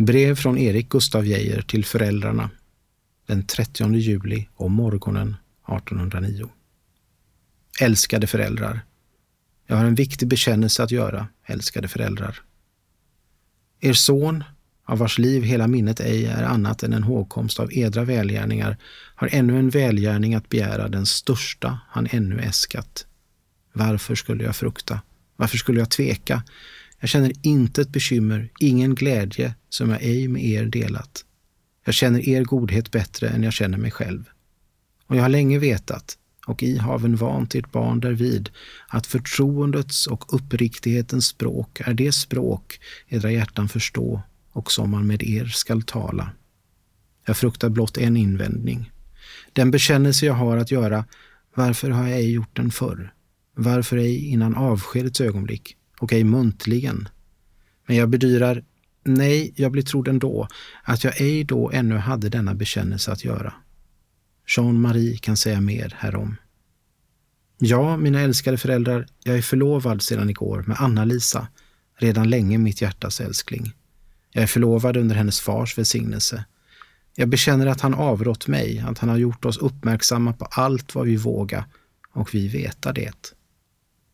Brev från Erik Gustav Geijer till föräldrarna den 30 juli om morgonen 1809. Älskade föräldrar. Jag har en viktig bekännelse att göra, älskade föräldrar. Er son, av vars liv hela minnet ej är annat än en hågkomst av edra välgärningar, har ännu en välgärning att begära, den största han ännu äskat. Varför skulle jag frukta? Varför skulle jag tveka? Jag känner inte ett bekymmer, ingen glädje som jag ej med er delat. Jag känner er godhet bättre än jag känner mig själv. Och jag har länge vetat, och i haven vant ert barn därvid, att förtroendets och uppriktighetens språk är det språk edra hjärtan förstå och som man med er skall tala. Jag fruktar blott en invändning. Den bekännelse jag har att göra, varför har jag ej gjort den förr? Varför ej innan avskedets ögonblick och ej muntligen? Men jag bedyrar, nej, jag blir trodd ändå, att jag ej då ännu hade denna bekännelse att göra. Jean-Marie kan säga mer härom. Ja, mina älskade föräldrar, jag är förlovad sedan igår med Anna-Lisa, redan länge mitt hjärtas älskling. Jag är förlovad under hennes fars välsignelse. Jag bekänner att han avrått mig, att han har gjort oss uppmärksamma på allt vad vi våga och vi veta det.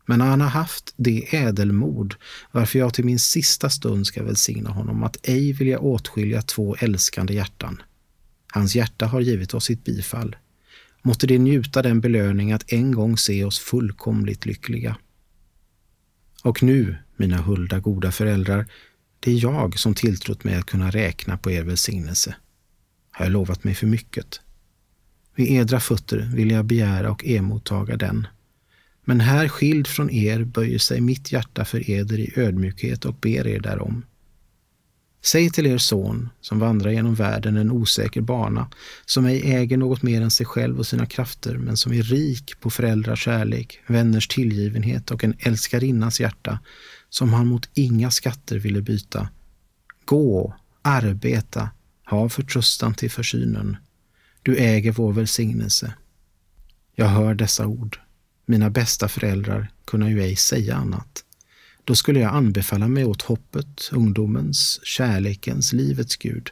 Men han har haft det ädelmod varför jag till min sista stund ska välsigna honom att ej vilja åtskilja två älskande hjärtan. Hans hjärta har givit oss sitt bifall. Måtte det njuta den belöning att en gång se oss fullkomligt lyckliga. Och nu, mina hulda goda föräldrar, det är jag som tilltrott mig att kunna räkna på er välsignelse. Har jag lovat mig för mycket? Vid edra fötter vill jag begära och emottaga den. Men här skild från er böjer sig mitt hjärta för eder i ödmjukhet och ber er därom. Säg till er son, som vandrar genom världen en osäker bana, som ej äger något mer än sig själv och sina krafter, men som är rik på föräldrars kärlek, vänners tillgivenhet och en älskarinnas hjärta, som han mot inga skatter ville byta. Gå, arbeta, ha förtröstan till försynen. Du äger vår välsignelse. Jag hör dessa ord. Mina bästa föräldrar kunna ju ej säga annat. Då skulle jag anbefalla mig åt hoppet, ungdomens, kärlekens, livets Gud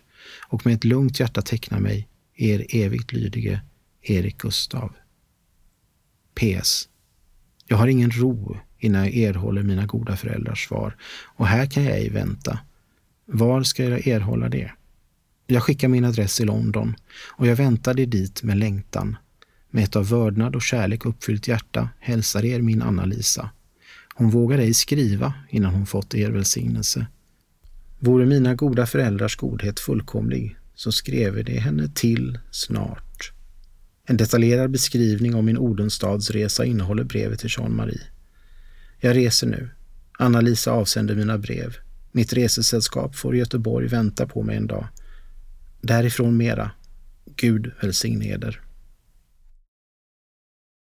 och med ett lugnt hjärta teckna mig er evigt lydige Erik Gustav. PS. Jag har ingen ro innan jag erhåller mina goda föräldrars svar och här kan jag ej vänta. Var ska jag erhålla det? Jag skickar min adress i London och jag väntade dit med längtan. Med ett av vördnad och kärlek uppfyllt hjärta hälsar er min Anna-Lisa. Hon vågar ej skriva innan hon fått er välsignelse. Vore mina goda föräldrars godhet fullkomlig så skrev det henne till snart. En detaljerad beskrivning om min Odenstadsresa innehåller brevet till Jean-Marie. Jag reser nu. Anna-Lisa avsänder mina brev. Mitt resesällskap får i Göteborg vänta på mig en dag. Därifrån mera. Gud välsigne eder.